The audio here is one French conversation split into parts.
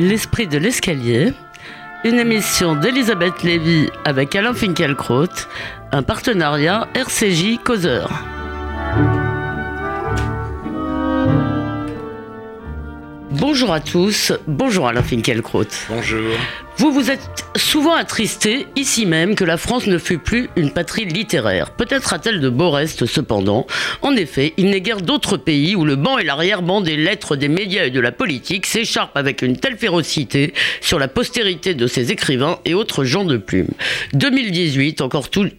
L'esprit de l'escalier, une émission d'Elisabeth Lévy avec Alain Finkielkraut, un partenariat RCJ Causeur. Bonjour à tous, bonjour Alain Finkielkraut. Bonjour. Vous vous êtes souvent attristé, ici même, que la France ne fût plus une patrie littéraire. Peut-être a-t-elle de beaux restes, cependant. En effet, il n'est guère d'autres pays où le banc et l'arrière-banc des lettres, des médias et de la politique s'écharpent avec une telle férocité sur la postérité de ces écrivains et autres gens de plume. 2018, encore toute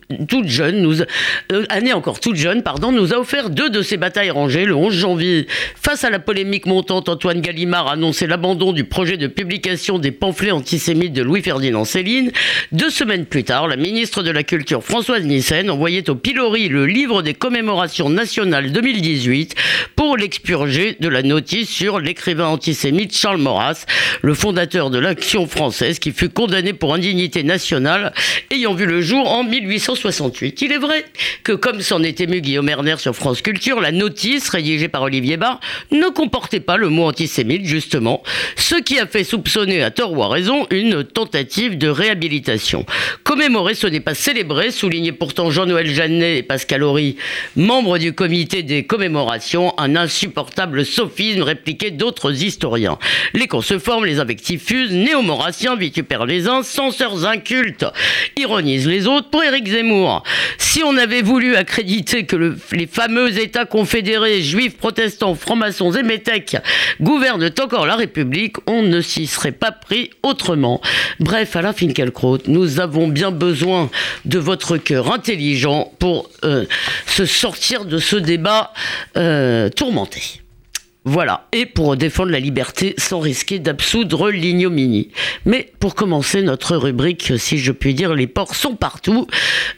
jeune, nous, euh, année encore toute jeune, pardon, nous a offert deux de ces batailles rangées. Le 11 janvier, face à la polémique montante, Antoine Gallimard a annoncé l'abandon du projet de publication des pamphlets antisémites de Louis-Ferdinand Céline. Deux semaines plus tard, la ministre de la Culture Françoise Nissen envoyait au pilori le livre des commémorations nationales 2018 pour l'expurger de la notice sur l'écrivain antisémite Charles Maurras, le fondateur de l'Action française qui fut condamné pour indignité nationale ayant vu le jour en 1868. Il est vrai que, comme s'en était ému Guillaume Erner sur France Culture, la notice rédigée par Olivier Barr ne comportait pas le mot antisémite, justement, ce qui a fait soupçonner à tort ou à raison une tentative de réhabilitation. Commémorer, ce n'est pas célébrer, soulignait pourtant Jean-Noël Jeannet et Pascal Horry, membres du comité des commémorations, un insupportable sophisme répliqué d'autres historiens. Les cons se forment, les invectives fusent, néo-maurassiens vitupèrent les uns, censeurs incultes ironisent les autres. Pour Éric Zemmour, si on avait voulu accréditer que les fameux États confédérés, juifs, protestants, francs-maçons et métèques gouvernent encore la République, on ne s'y serait pas pris autrement. Bref, Alain Finkielkraut, nous avons bien besoin de votre cœur intelligent pour euh, se sortir de ce débat euh, tourmenté. Voilà, et pour défendre la liberté sans risquer d'absoudre l'ignominie. Mais pour commencer notre rubrique, si je puis dire, les porcs sont partout.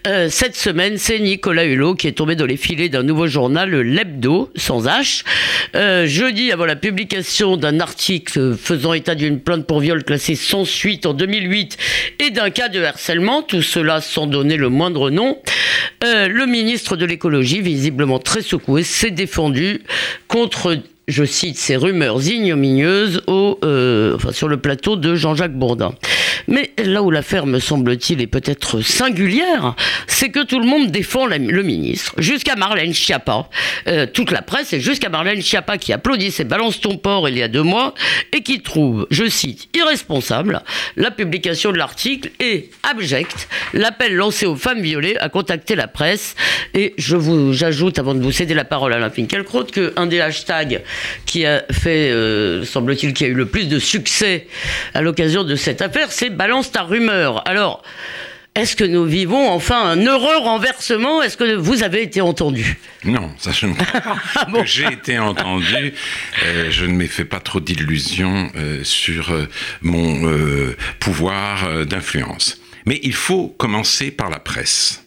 Euh, cette semaine, c'est Nicolas Hulot qui est tombé dans les filets d'un nouveau journal, l'Hebdo, sans H. Euh, jeudi, avant la publication d'un article faisant état d'une plainte pour viol classée sans suite en 2008 et d'un cas de harcèlement, tout cela sans donner le moindre nom, euh, le ministre de l'écologie, visiblement très secoué, s'est défendu contre je cite ces rumeurs ignominieuses au, euh, enfin, sur le plateau de Jean-Jacques Bourdin. Mais là où l'affaire, me semble-t-il, est peut-être singulière, c'est que tout le monde défend le ministre, jusqu'à Marlène Schiappa, euh, toute la presse, et jusqu'à Marlène Schiappa qui applaudissait Balance ton port il y a deux mois, et qui trouve, je cite, irresponsable la publication de l'article et abjecte l'appel lancé aux femmes violées à contacter la presse. Et je vous, j'ajoute, avant de vous céder la parole à Alain Finkielkraut, qu'un des hashtags qui a fait, euh, semble-t-il, qui a eu le plus de succès à l'occasion de cette affaire, c'est balance ta rumeur. Alors, est-ce que nous vivons enfin un heureux renversement? Est-ce que vous avez été entendu? Non, ça je ne crois pas. Ah j'ai été entendu. Euh, je ne m'ai fait pas trop d'illusions euh, sur euh, mon pouvoir d'influence. Mais il faut commencer par la presse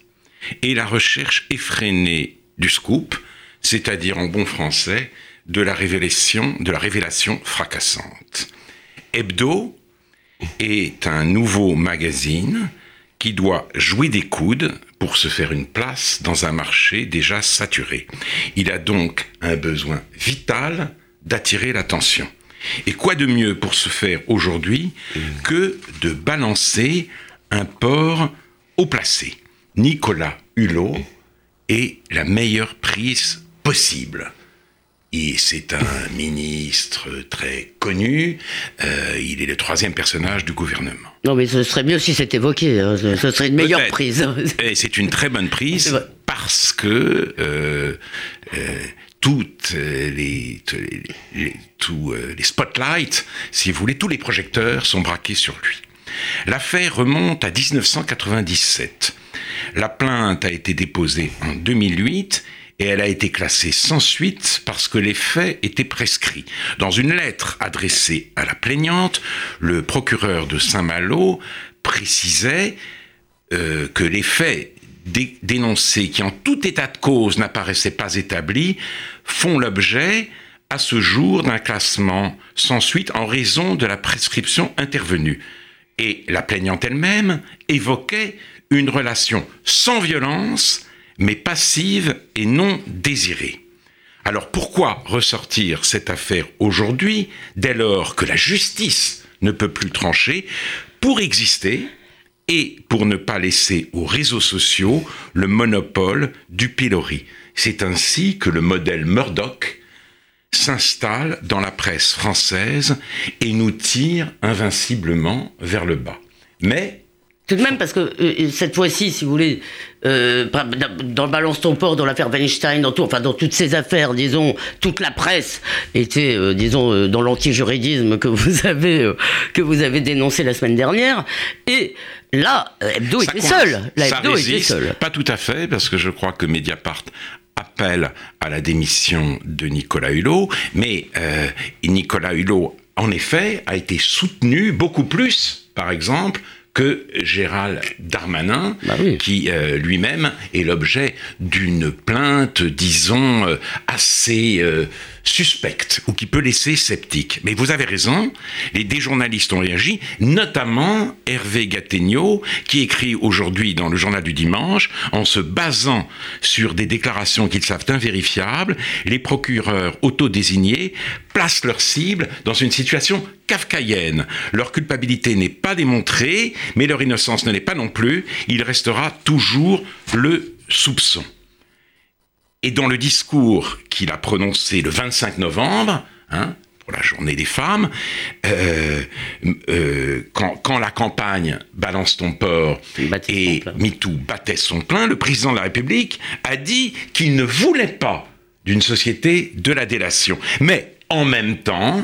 et la recherche effrénée du scoop, c'est-à-dire en bon français de la révélation, de la révélation fracassante. Hebdo est un nouveau magazine qui doit jouer des coudes pour se faire une place dans un marché déjà saturé. Il a donc un besoin vital d'attirer l'attention. Et quoi de mieux pour se faire aujourd'hui que de balancer un port au placé? Nicolas Hulot est la meilleure prise possible c'est un ministre très connu. Euh, il est le troisième personnage du gouvernement. Non, mais ce serait mieux si c'était évoqué. Hein. Ce serait une meilleure prise. c'est une très bonne prise parce que euh, euh, toutes les, tous les spotlights, si vous voulez, tous les projecteurs sont braqués sur lui. L'affaire remonte à 1997. La plainte a été déposée en 2008 et elle a été classée sans suite parce que les faits étaient prescrits. Dans une lettre adressée à la plaignante, le procureur de Saint-Malo précisait euh, que les faits dénoncés, qui en tout état de cause n'apparaissaient pas établis, font l'objet à ce jour d'un classement sans suite en raison de la prescription intervenue. Et la plaignante elle-même évoquait une relation sans violence mais passive et non désirée. Alors pourquoi ressortir cette affaire aujourd'hui dès lors que la justice ne peut plus trancher pour exister et pour ne pas laisser aux réseaux sociaux le monopole du pilori? C'est ainsi que le modèle Murdoch s'installe dans la presse française et nous tire invinciblement vers le bas. Mais tout de même, parce que euh, cette fois-ci, si vous voulez, euh, dans Balance ton port, dans l'affaire Weinstein, dans, tout, enfin, dans toutes ces affaires, disons, toute la presse était, euh, disons, dans l'antijuridisme que vous avez que vous avez dénoncé la semaine dernière. Et là, Hebdo était seul. La Hebdo était seul. Pas tout à fait, parce que je crois que Mediapart appelle à la démission de Nicolas Hulot, mais Nicolas Hulot, en effet, a été soutenu beaucoup plus, par exemple, que Gérald Darmanin, bah qui euh, lui-même est l'objet d'une plainte, disons, euh, assez euh, suspecte ou qui peut laisser sceptique. Mais vous avez raison, les, des journalistes ont réagi, notamment Hervé Gattegno, qui écrit aujourd'hui dans le journal du dimanche, en se basant sur des déclarations qu'ils savent invérifiables, les procureurs autodésignés placent leur cible dans une situation kafkaïenne. Leur culpabilité n'est pas démontrée, mais leur innocence ne l'est pas non plus. Il restera toujours le soupçon. Et dans le discours qu'il a prononcé le 25 novembre, hein, pour la journée des femmes, euh, euh, quand, la campagne Balance ton port et MeToo battait son plein, le président de la République a dit qu'il ne voulait pas d'une société de la délation. Mais en même temps,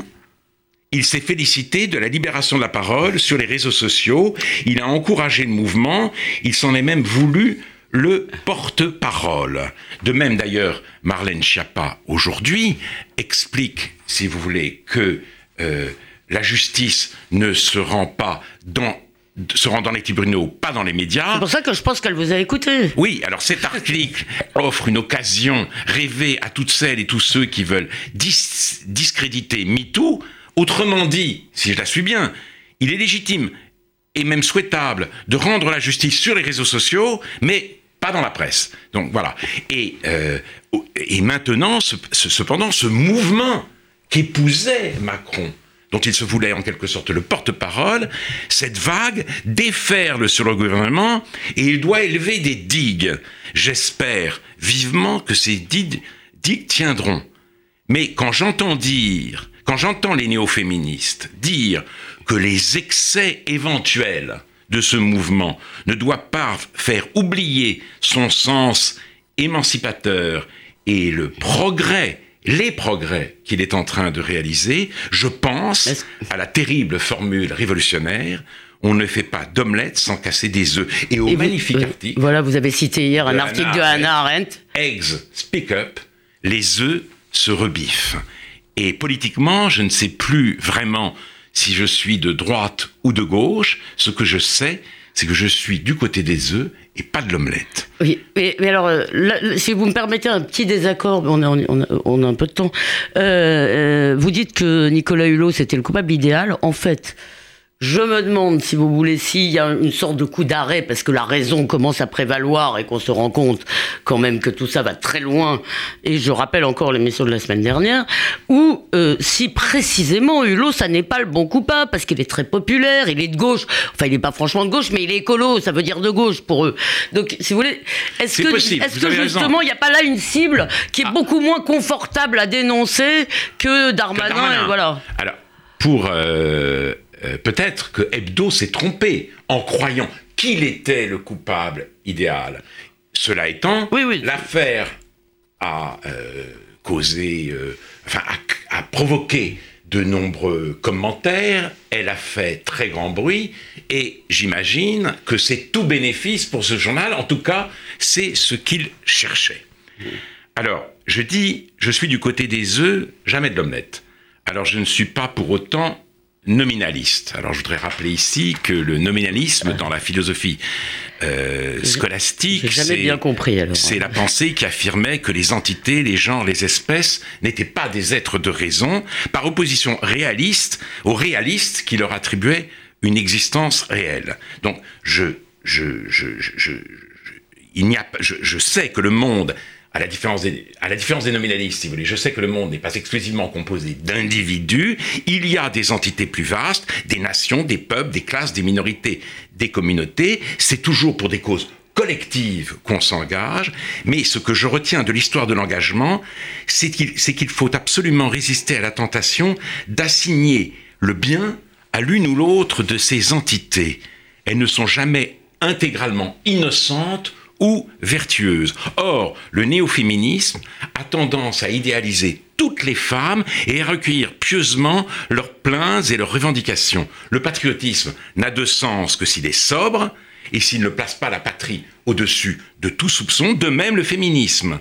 il s'est félicité de la libération de la parole sur les réseaux sociaux, il a encouragé le mouvement, il s'en est même voulu le porte-parole. De même d'ailleurs, Marlène Schiappa, aujourd'hui, explique, si vous voulez, que euh, la justice ne se rend pas dans se rend dans les tribunaux, pas dans les médias. C'est pour ça que je pense qu'elle vous a écouté. Oui, alors cet article offre une occasion rêvée à toutes celles et tous ceux qui veulent discréditer MeToo. Autrement dit, si je la suis bien, il est légitime et même souhaitable de rendre la justice sur les réseaux sociaux, mais pas dans la presse. Donc voilà. Et, euh, et maintenant, cependant, ce mouvement qu'épousait Macron, dont il se voulait en quelque sorte le porte-parole, cette vague déferle sur le gouvernement et il doit élever des digues. J'espère vivement que ces digues, digues tiendront. Mais quand j'entends dire, quand j'entends les néo-féministes dire que les excès éventuels de ce mouvement ne doit pas faire oublier son sens émancipateur et le progrès, les progrès qu'il est en train de réaliser, je pense à la terrible formule révolutionnaire on ne fait pas d'omelette sans casser des œufs. Et au magnifique euh, article. Voilà, vous avez cité hier un article de Hannah Arendt. Eggs speak up, les œufs se rebiffent. Et politiquement, je ne sais plus vraiment si je suis de droite ou de gauche, ce que je sais, c'est que je suis du côté des œufs et pas de l'omelette. Oui, mais, alors, euh, si vous me permettez un petit désaccord, on a, un peu de temps. Euh, euh, vous dites que Nicolas Hulot, c'était le coupable idéal. En fait, je me demande, si vous voulez, s'il y a une sorte de coup d'arrêt parce que la raison commence à prévaloir et qu'on se rend compte quand même que tout ça va très loin. Et je rappelle encore l'émission de la semaine dernière, ou euh, si précisément Hulot, ça n'est pas le bon coupable parce qu'il est très populaire, il est de gauche. Enfin, il n'est pas franchement de gauche, mais il est écolo, ça veut dire de gauche pour eux. Donc, si vous voulez, est-ce que, est que justement, il n'y a pas là une cible qui est ah. beaucoup moins confortable à dénoncer que Darmanin, voilà. Alors, pour euh, euh, peut-être que Hebdo s'est trompé en croyant qu'il était le coupable idéal. Cela étant, l'affaire a euh, causé, euh, enfin, a, provoqué de nombreux commentaires, elle a fait très grand bruit, et j'imagine que c'est tout bénéfice pour ce journal, en tout cas, c'est ce qu'il cherchait. Alors, je dis, je suis du côté des œufs, jamais de l'omelette. Alors, je ne suis pas pour autant nominaliste. Alors je voudrais rappeler ici que le nominalisme dans la philosophie euh, scolastique, c'est hein. la pensée qui affirmait que les entités, les genres, les espèces n'étaient pas des êtres de raison, par opposition réaliste aux réalistes qui leur attribuaient une existence réelle. Donc je, je, je, je, il n'y a, je, je sais que le monde à la différence des, nominalistes, si vous voulez. Je sais que le monde n'est pas exclusivement composé d'individus. Il y a des entités plus vastes, des nations, des peuples, des classes, des minorités, des communautés. C'est toujours pour des causes collectives qu'on s'engage. Mais ce que je retiens de l'histoire de l'engagement, c'est qu'il faut absolument résister à la tentation d'assigner le bien à l'une ou l'autre de ces entités. Elles ne sont jamais intégralement innocentes ou vertueuses. Or, le néo-féminisme a tendance à idéaliser toutes les femmes et à recueillir pieusement leurs plaintes et leurs revendications. Le patriotisme n'a de sens que s'il est sobre, et s'il ne place pas la patrie au-dessus de tout soupçon, de même le féminisme.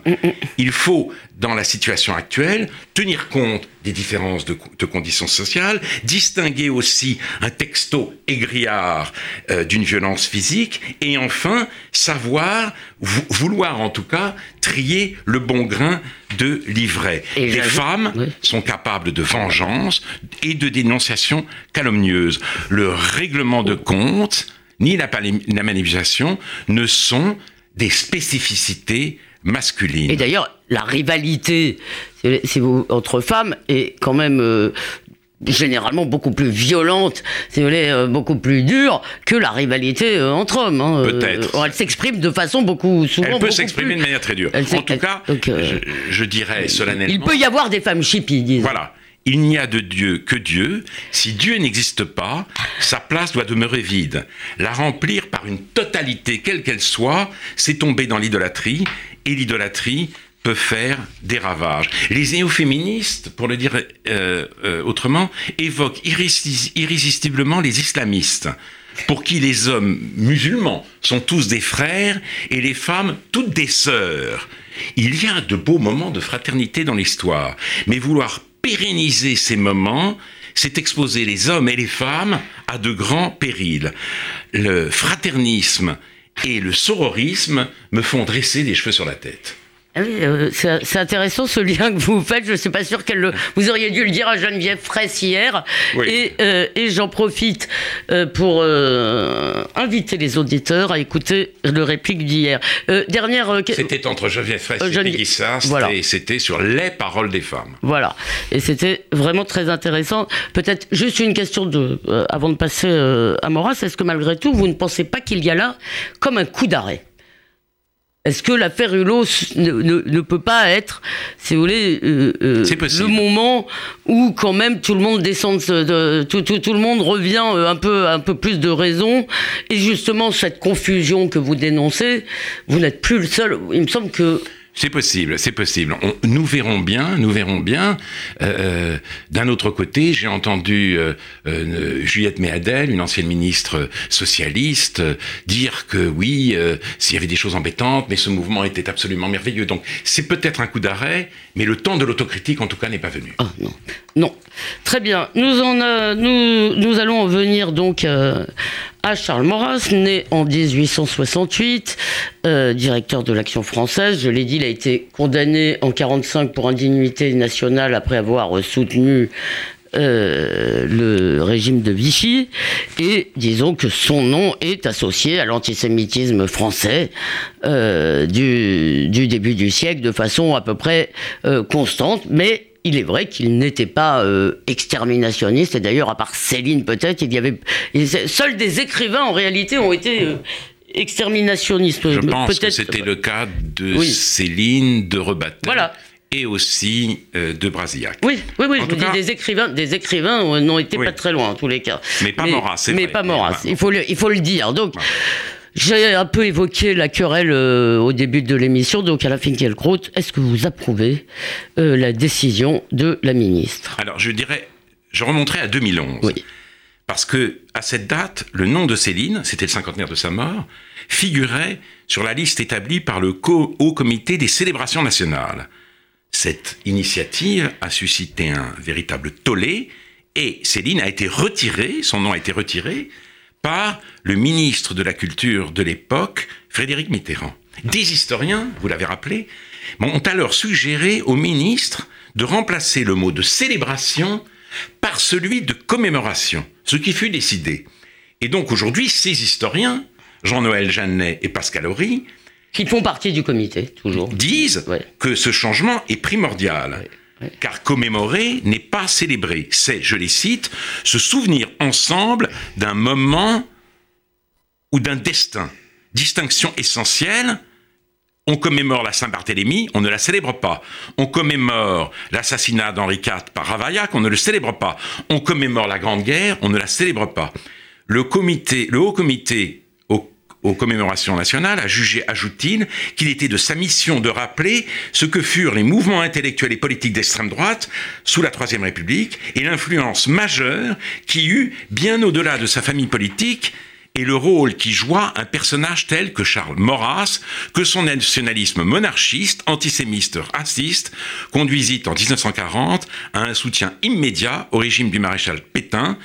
Il faut, dans la situation actuelle, tenir compte des différences de, conditions sociales, distinguer aussi un texto aigriard euh, d'une violence physique, et enfin savoir, vouloir en tout cas, trier le bon grain de l'ivraie. Les femmes sont capables de vengeance et de dénonciation calomnieuse. Le règlement de compte ni la, manipulation ne sont des spécificités masculines. Et d'ailleurs, la rivalité entre femmes est quand même euh, généralement beaucoup plus violente, si vous voulez, euh, beaucoup plus dure que la rivalité euh, entre hommes. Hein, Peut-être. elle s'exprime de façon beaucoup souvent. Elle peut s'exprimer de manière très dure. en tout cas, je, dirais solennellement. Il peut y avoir des femmes chippies, disons. Voilà il n'y a de Dieu que Dieu. Si Dieu n'existe pas, sa place doit demeurer vide. La remplir par une totalité, quelle qu'elle soit, c'est tomber dans l'idolâtrie, et l'idolâtrie peut faire des ravages. Les néo-féministes, pour le dire euh, euh, autrement, évoquent irrésistiblement les islamistes, pour qui les hommes musulmans sont tous des frères et les femmes toutes des sœurs. Il y a de beaux moments de fraternité dans l'histoire, mais vouloir pérenniser ces moments, c'est exposer les hommes et les femmes à de grands périls. Le fraternisme et le sororisme me font dresser des cheveux sur la tête. Ah oui, euh, c'est intéressant ce lien que vous faites. Je ne suis pas sûr qu'elle le. Vous auriez dû le dire à Geneviève Fraisse hier. Et, euh, et j'en profite euh, pour inviter les auditeurs à écouter le réplique d'hier. dernière. C'était entre Geneviève Fraisse et voilà. et c'était sur les paroles des femmes. Voilà. Et c'était vraiment très intéressant. Peut-être juste une question de, avant de passer à Moras. Est-ce que malgré tout, vous ne pensez pas qu'il y a là comme un coup d'arrêt? Est-ce que l'affaire Hulot ne, ne, peut pas être, si vous voulez, euh, euh, le moment où quand même tout le monde descend, de, tout, tout, tout, le monde revient euh, un peu, un peu plus de raison, et justement cette confusion que vous dénoncez, vous n'êtes plus le seul. Il me semble que c'est possible, c'est possible. nous verrons bien, nous verrons bien. Euh, euh, d'un autre côté, j'ai entendu euh, Juliette Méadel, une ancienne ministre socialiste, dire que oui, s'il y avait des choses embêtantes, mais ce mouvement était absolument merveilleux. Donc c'est peut-être un coup d'arrêt, mais le temps de l'autocritique, en tout cas, n'est pas venu. Ah non, non. Très bien. Nous, nous allons en venir donc à Charles Maurras, né en 1868, euh, directeur de l'Action française. Je l'ai dit, il a été condamné en 45 pour indignité nationale après avoir soutenu euh, le régime de Vichy et disons que son nom est associé à l'antisémitisme français euh, du, du, début du siècle de façon à peu près constante, mais il est vrai qu'il n'était pas euh, exterminationniste, et d'ailleurs, à part Céline peut-être, il y avait... Seuls des écrivains, en réalité, ont été... Euh, exterminationnistes. Je pense que c'était le cas de Céline, de Rebatel. Voilà et aussi euh, de Brasillac. Oui, oui, oui, je vous dis, des écrivains, des écrivains n'ont été pas très loin en tous les cas. Mais pas Maurras, c'est Mais pas Maurras, il faut le, il faut le dire. Donc, j'ai un peu évoqué la querelle euh, au début de l'émission, donc à la Finkielkraut, est-ce que vous approuvez euh, la décision de la ministre? Alors je dirais, je remonterai à 2011. Oui. Parce que à cette date, le nom de Céline, c'était le cinquantenaire de sa mort, figurait sur la liste établie par le Haut Comité des célébrations nationales. Cette initiative a suscité un véritable tollé et Céline a été retirée, son nom a été retiré, par le ministre de la Culture de l'époque, Frédéric Mitterrand. Des historiens, vous l'avez rappelé, ont alors suggéré au ministre de remplacer le mot de célébration par celui de commémoration, ce qui fut décidé. Et donc aujourd'hui, ces historiens, Jean-Noël Jeannet et Pascal Horry, Qui font partie du comité, toujours. Disent que ce changement est primordial. Car commémorer n'est pas célébrer. C'est, je les cite, se souvenir ensemble d'un moment ou d'un destin. Distinction essentielle. On commémore la Saint-Barthélemy, on ne la célèbre pas. On commémore l'assassinat d'Henri IV par Ravaillac, on ne le célèbre pas. On commémore la Grande Guerre, on ne la célèbre pas. Le comité, le haut comité aux commémorations nationales, a jugé, ajoute-t-il, qu'il était de sa mission de rappeler ce que furent les mouvements intellectuels et politiques d'extrême droite sous la Troisième République et l'influence majeure qui eut, bien au-delà de sa famille politique, et le rôle qui joua un personnage tel que Charles Maurras, que son nationalisme monarchiste, antisémiste, raciste, conduisit en 1940 à un soutien immédiat au régime du maréchal Pétain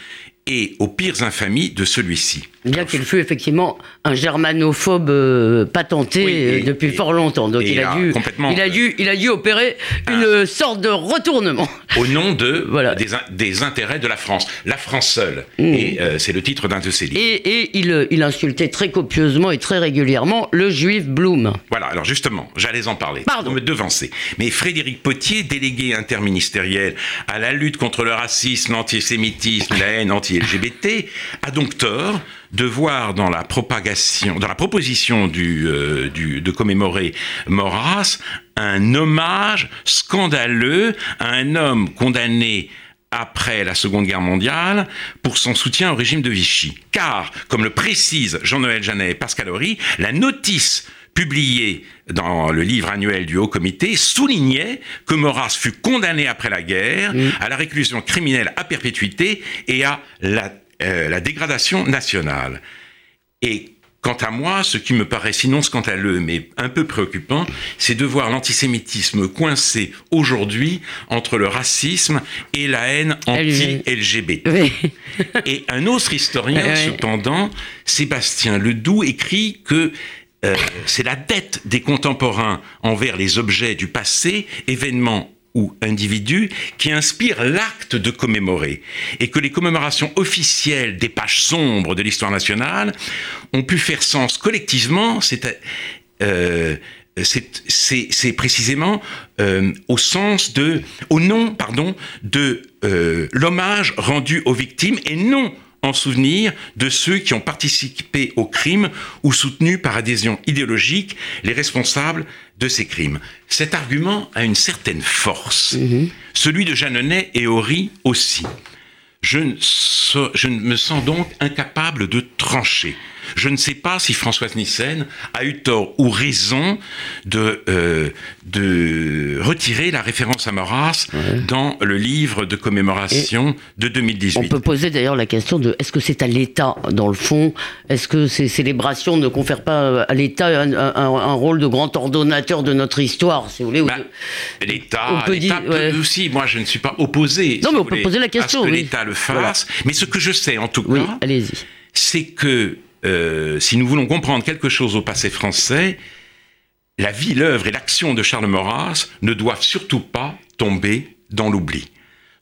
et aux pires infamies de celui-ci. Bien qu'il fût effectivement un germanophobe euh, patenté euh, depuis fort longtemps. Donc il a, dû, il, a dû, il a dû opérer une sorte de retournement. Au nom de, voilà. des, intérêts de la France. La France seule. Mm. Et euh, c'est le titre d'un de ses livres. Et, il, il, insultait très copieusement et très régulièrement le juif Blum. Voilà, alors justement, j'allais en parler. Pardon. me devancer. Mais Frédéric Potier, délégué interministériel à la lutte contre le racisme, l'antisémitisme, la haine anti-LGBT, a donc tort de voir dans la propagation, dans la proposition du, euh, du, de commémorer Maurras un hommage scandaleux à un homme condamné après la Seconde Guerre mondiale pour son soutien au régime de Vichy. Car, comme le précise Jean-Noël Jeannet et Pascal Horry, la notice publiée dans le livre annuel du Haut Comité soulignait que Maurras fut condamné après la guerre à la réclusion criminelle à perpétuité et à la euh, la dégradation nationale. Et Quant à moi, ce qui me paraît sinon scandaleux, mais un peu préoccupant, c'est de voir l'antisémitisme coincé aujourd'hui entre le racisme et la haine anti-LGBT. Et un autre historien, cependant, Sébastien Ledoux, écrit que euh, c'est la dette des contemporains envers les objets du passé, événements ou individus qui inspirent l'acte de commémorer. Et que les commémorations officielles des pages sombres de l'histoire nationale ont pu faire sens collectivement, c'est euh, précisément euh, au sens de, nom, de euh, l'hommage rendu aux victimes et non en souvenir de ceux qui ont participé au crime ou soutenu par adhésion idéologique les responsables de ces crimes. Cet argument a une certaine force, mhm. celui de Jeanneney et Horry aussi. Je ne, je ne me sens donc incapable de trancher. Je ne sais pas si Françoise Nissen a eu tort ou raison de, euh, de retirer la référence à Maurras dans le livre de commémoration de 2018. On peut poser d'ailleurs la question de est-ce que c'est à l'État, dans le fond? Est-ce que ces célébrations ne confèrent pas à l'État un, rôle de grand ordonnateur de notre histoire, si vous voulez bah, L'État, peut aussi, moi je ne suis pas opposé. Non, mais on peut poser la question. À ce que l'État le fasse. Mais ce que je sais en tout cas, c'est que euh, si nous voulons comprendre quelque chose au passé français, la vie, l'œuvre et l'action de Charles Maurras ne doivent surtout pas tomber dans l'oubli.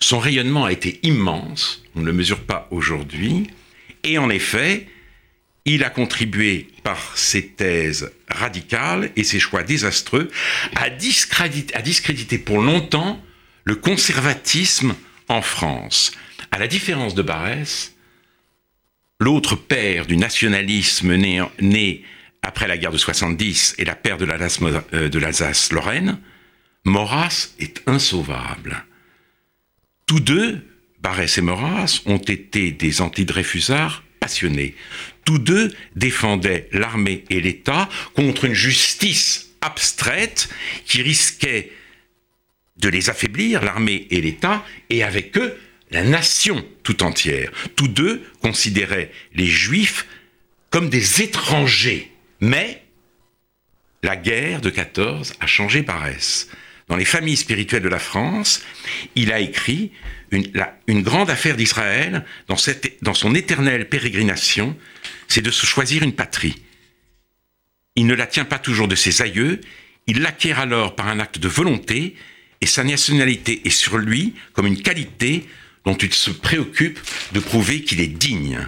Son rayonnement a été immense, on ne le mesure pas aujourd'hui, et en effet, il a contribué par ses thèses radicales et ses choix désastreux à discréditer, à discréditer pour longtemps le conservatisme en France. À la différence de Barès, l'autre père du nationalisme né, après la guerre de 70 et la euh, de l'Alsace-Lorraine, Maurras est insauvable. Tous deux, Barès et Maurras, ont été des antidreyfusards passionnés. Tous deux défendaient l'armée et l'État contre une justice abstraite qui risquait de les affaiblir, l'armée et l'État, et avec eux la nation tout entière. Tous deux considéraient les Juifs comme des étrangers. Mais la guerre de 14 a changé Barès. Dans les familles spirituelles de la France, il a écrit une, une grande affaire d'Israël dans, dans son éternelle pérégrination, c'est de se choisir une patrie. Il ne la tient pas toujours de ses aïeux, il l'acquiert alors par un acte de volonté, et sa nationalité est sur lui comme une qualité dont il se préoccupe de prouver qu'il est digne.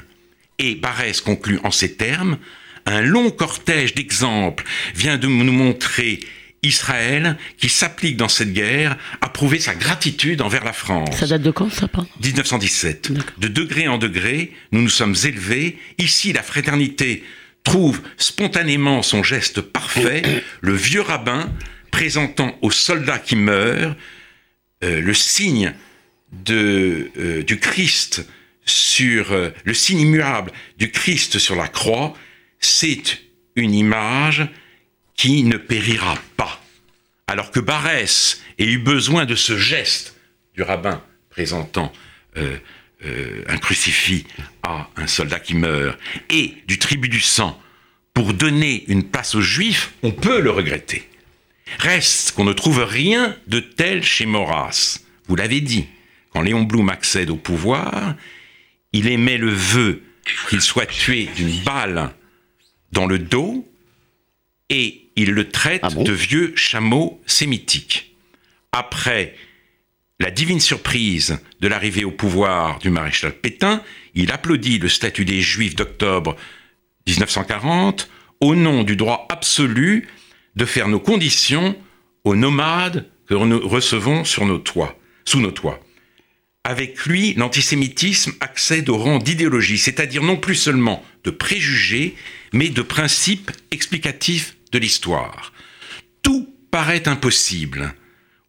Et Barès conclut en ces termes Un long cortège d'exemples vient de nous montrer Israël, qui s'applique dans cette guerre, à prouver sa gratitude envers la France. Ça date de quand ça, pardon? 1917. De degré en degré, nous nous sommes élevés. Ici, la fraternité trouve spontanément son geste parfait. Le vieux rabbin présentant aux soldats qui meurent euh, le signe de, euh, du Christ sur euh, le signe immuable du Christ sur la croix, c'est une image qui ne périra pas. Alors que Barès ait eu besoin de ce geste du rabbin présentant euh, un crucifix à un soldat qui meurt et du tribut du sang pour donner une place aux juifs, on peut le regretter. Reste qu'on ne trouve rien de tel chez Maurras. Vous l'avez dit, quand Léon Blum accède au pouvoir, il émet le vœu qu'il soit tué d'une balle dans le dos et il le traite Ah bon de vieux chameau sémitique. Après la divine surprise de l'arrivée au pouvoir du maréchal Pétain, il applaudit le statut des Juifs d'octobre 1940 au nom du droit absolu de faire nos conditions aux nomades que nous recevons sur nos toits, sous nos toits. Avec lui, l'antisémitisme accède au rang d'idéologie, c'est-à-dire non plus seulement de préjugés, mais de principes explicatifs de l'histoire. Tout paraît impossible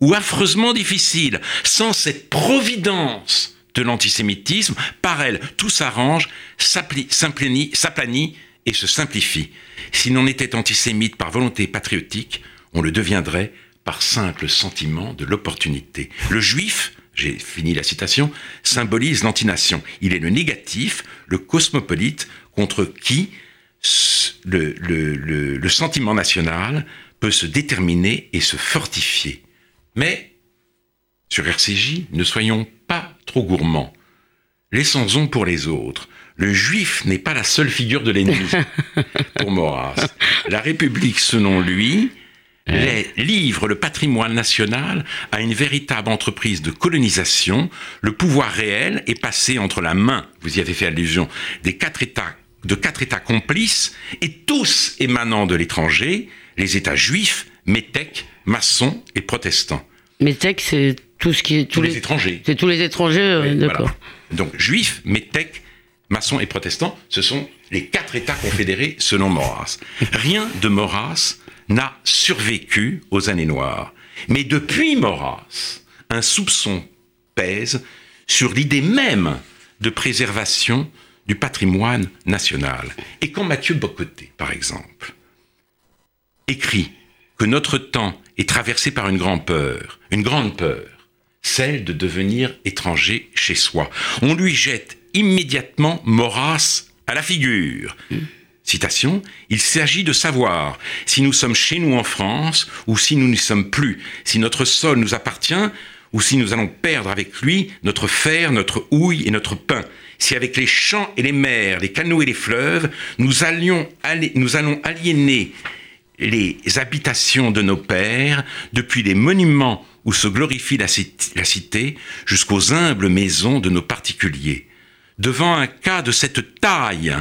ou affreusement difficile sans cette providence de l'antisémitisme. Par elle, tout s'arrange, s'aplanit et se simplifie. Si l'on était antisémite par volonté patriotique, on le deviendrait par simple sentiment de l'opportunité. Le juif, j'ai fini la citation, symbolise l'antination. Il est le négatif, le cosmopolite contre qui s- le, le- le- le sentiment national peut se déterminer et se fortifier. Mais, sur RCJ, ne soyons pas trop gourmands. Laissons-en pour les autres. Le juif n'est pas la seule figure de l'ennemi pour Maurras. La République, selon lui, les- livre le patrimoine national à une véritable entreprise de colonisation. Le pouvoir réel est passé entre la main, vous y avez fait allusion, des quatre États, de quatre États complices et tous émanant de l'étranger, les États juifs, métèques, maçons et protestants. Métèque, c'est tout ce qui est. Tous les étrangers. C'est tous les étrangers, euh, Oui, d'accord. voilà. Donc juifs, métèques, maçons et protestants, ce sont les quatre États confédérés selon Maurras. Rien de Maurras n'a survécu aux années noires. Mais depuis Maurras, un soupçon pèse sur l'idée même de préservation du patrimoine national. Et quand Mathieu Bocoté, par exemple, écrit que notre temps est traversé par une grande peur, une grande peur, celle de devenir étranger chez soi. On lui jette immédiatement Maurras à la figure. Citation, il s'agit de savoir si nous sommes chez nous en France ou si nous n'y sommes plus, si notre sol nous appartient ou si nous allons perdre avec lui notre fer, notre houille et notre pain, si avec les champs et les mers, les canaux et les fleuves, nous, allions, nous allons aliéner les habitations de nos pères, depuis les monuments où se glorifie la cité, jusqu'aux humbles maisons de nos particuliers. Devant un cas de cette taille,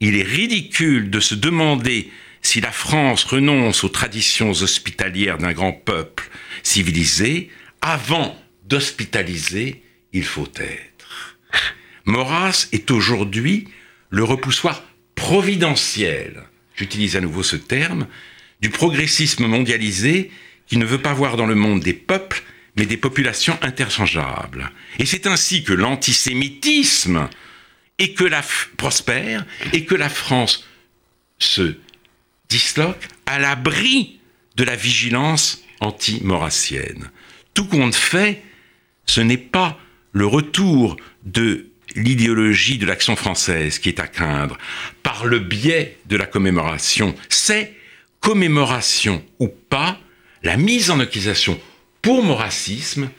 il est ridicule de se demander si la France renonce aux traditions hospitalières d'un grand peuple civilisé. Avant d'hospitaliser, il faut être. Maurras est aujourd'hui le repoussoir providentiel, j'utilise à nouveau ce terme, du progressisme mondialisé qui ne veut pas voir dans le monde des peuples, mais des populations interchangeables. Et c'est ainsi que l'antisémitisme et que la France se disloque à l'abri de la vigilance anti-maurassienne. Tout compte fait, ce n'est pas le retour de l'idéologie de l'action française qui est à craindre par le biais de la commémoration. C'est, commémoration ou pas, la mise en accusation pour mon racisme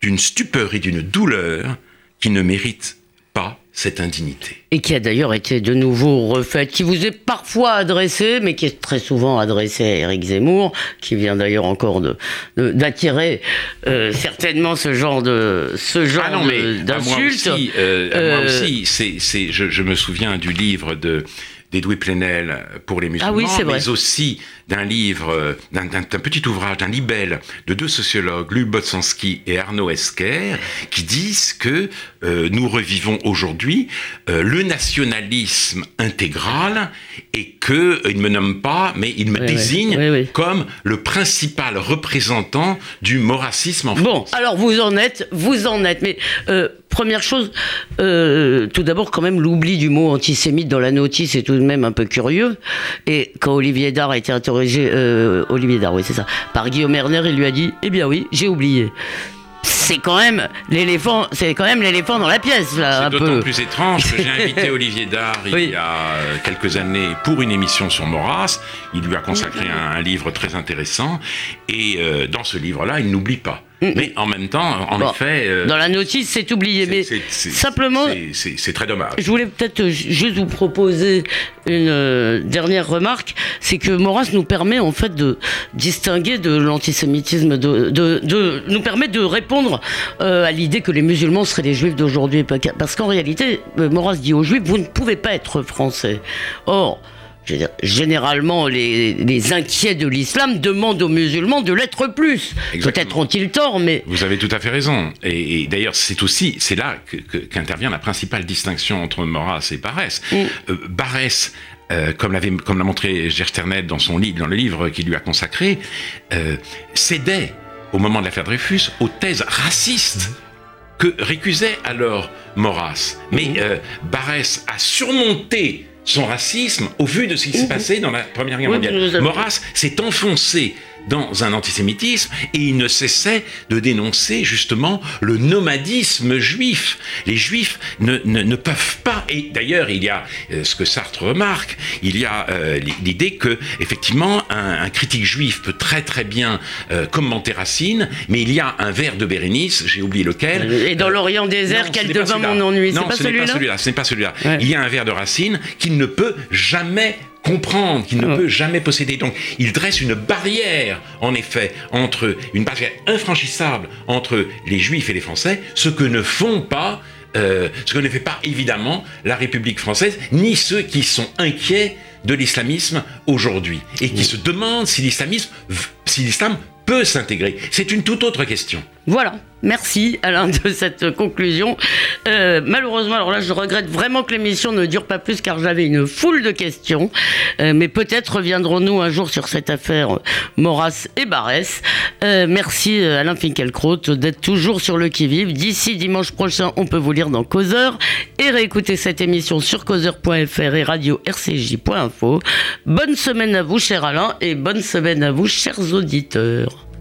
d'une stupeur et d'une douleur qui ne méritent pas cette indignité. Et qui a d'ailleurs été de nouveau refaite, qui vous est parfois adressée, mais qui est très souvent adressée à Éric Zemmour, qui vient d'ailleurs encore de de- d'attirer euh, certainement ce genre de ce genre Ah non, mais à moi d'insultes. aussi, euh, Euh, aussi, c'est, c'est, je, je me souviens du livre de d'Edoui Plenel pour les musulmans, ah mais aussi d'un livre, d'un petit ouvrage, d'un libelle de deux sociologues, Luc Botsanski et Arnaud Esquer, qui disent que euh, nous revivons aujourd'hui euh, le nationalisme intégral et que euh, il ne me nomme pas, mais il me désigne comme le principal représentant du moracisme en France. Bon, alors vous en êtes, vous en êtes, mais Première chose, euh, tout d'abord, quand même, l'oubli du mot antisémite dans la notice est tout de même un peu curieux. Et quand Olivier Dard a été interrogé, euh, Olivier Dard, oui, c'est ça, par Guillaume Erner, il lui a dit Eh bien oui, j'ai oublié c'est quand même l'éléphant, c'est quand même l'éléphant dans la pièce là. C'est d'autant plus étrange que j'ai invité Olivier Dard il y a quelques années pour une émission sur Maurras. Il lui a consacré un, livre très intéressant et euh, dans ce livre-là, il n'oublie pas. Mais en même temps, en effet. Euh, dans la notice, c'est oublié. Mais simplement. C'est très dommage. Je voulais peut-être juste vous proposer une euh, dernière remarque c'est que Maurras nous permet en fait de distinguer de l'antisémitisme, de, de, nous permet de répondre euh, à l'idée que les musulmans seraient les juifs d'aujourd'hui. Parce qu'en réalité, Maurras dit aux juifs vous ne pouvez pas être français. Or, généralement, les, inquiets de l'islam demandent aux musulmans de l'être plus. Peut-être ont-ils tort, mais... Vous avez tout à fait raison. Et, d'ailleurs, c'est aussi, c'est là qu'intervient la principale distinction entre Maurras et Barès. Mm. Euh, Barès, euh, comme l'a montré Gersternet dans son livre, dans le livre qu'il lui a consacré, euh, cédait au moment de l'affaire Dreyfus aux thèses racistes que récusait alors Maurras. Mais mm. Barès a surmonté son racisme au vu de ce qui s'est passé dans la Première Guerre mondiale. Maurras s'est enfoncé dans un antisémitisme et il ne cessait de dénoncer justement le nomadisme juif. Les juifs ne, ne, peuvent pas, et d'ailleurs il y a euh, ce que Sartre remarque, il y a euh, l'idée que effectivement un, critique juif peut très très bien euh, commenter Racine, mais il y a un vers de Bérénice, j'ai oublié lequel. Et dans l'Orient désert, quel devint mon ennui, c'est pas celui-là? ce n'est pas celui-là. Il y a un vers de Racine qui ne peut jamais comprendre qu'il ne peut jamais posséder. Donc il dresse une barrière, en effet, entre une barrière infranchissable entre les Juifs et les Français, ce que ne font pas, euh, ce que ne fait pas évidemment la République française, ni ceux qui sont inquiets de l'islamisme aujourd'hui et qui se demandent si l'islamisme, si l'islam peut s'intégrer. C'est une toute autre question. Voilà. Merci Alain de cette conclusion. Euh, malheureusement, alors là, je regrette vraiment que l'émission ne dure pas plus car j'avais une foule de questions. Euh, mais peut-être reviendrons-nous un jour sur cette affaire Moras et Barès. Euh, merci Alain Finkielkraut d'être toujours sur le qui-vive. D'ici dimanche prochain, on peut vous lire dans Causeur et réécouter cette émission sur causeur.fr et radio rcj.info. Bonne semaine à vous, cher Alain, et bonne semaine à vous, chers auditeurs.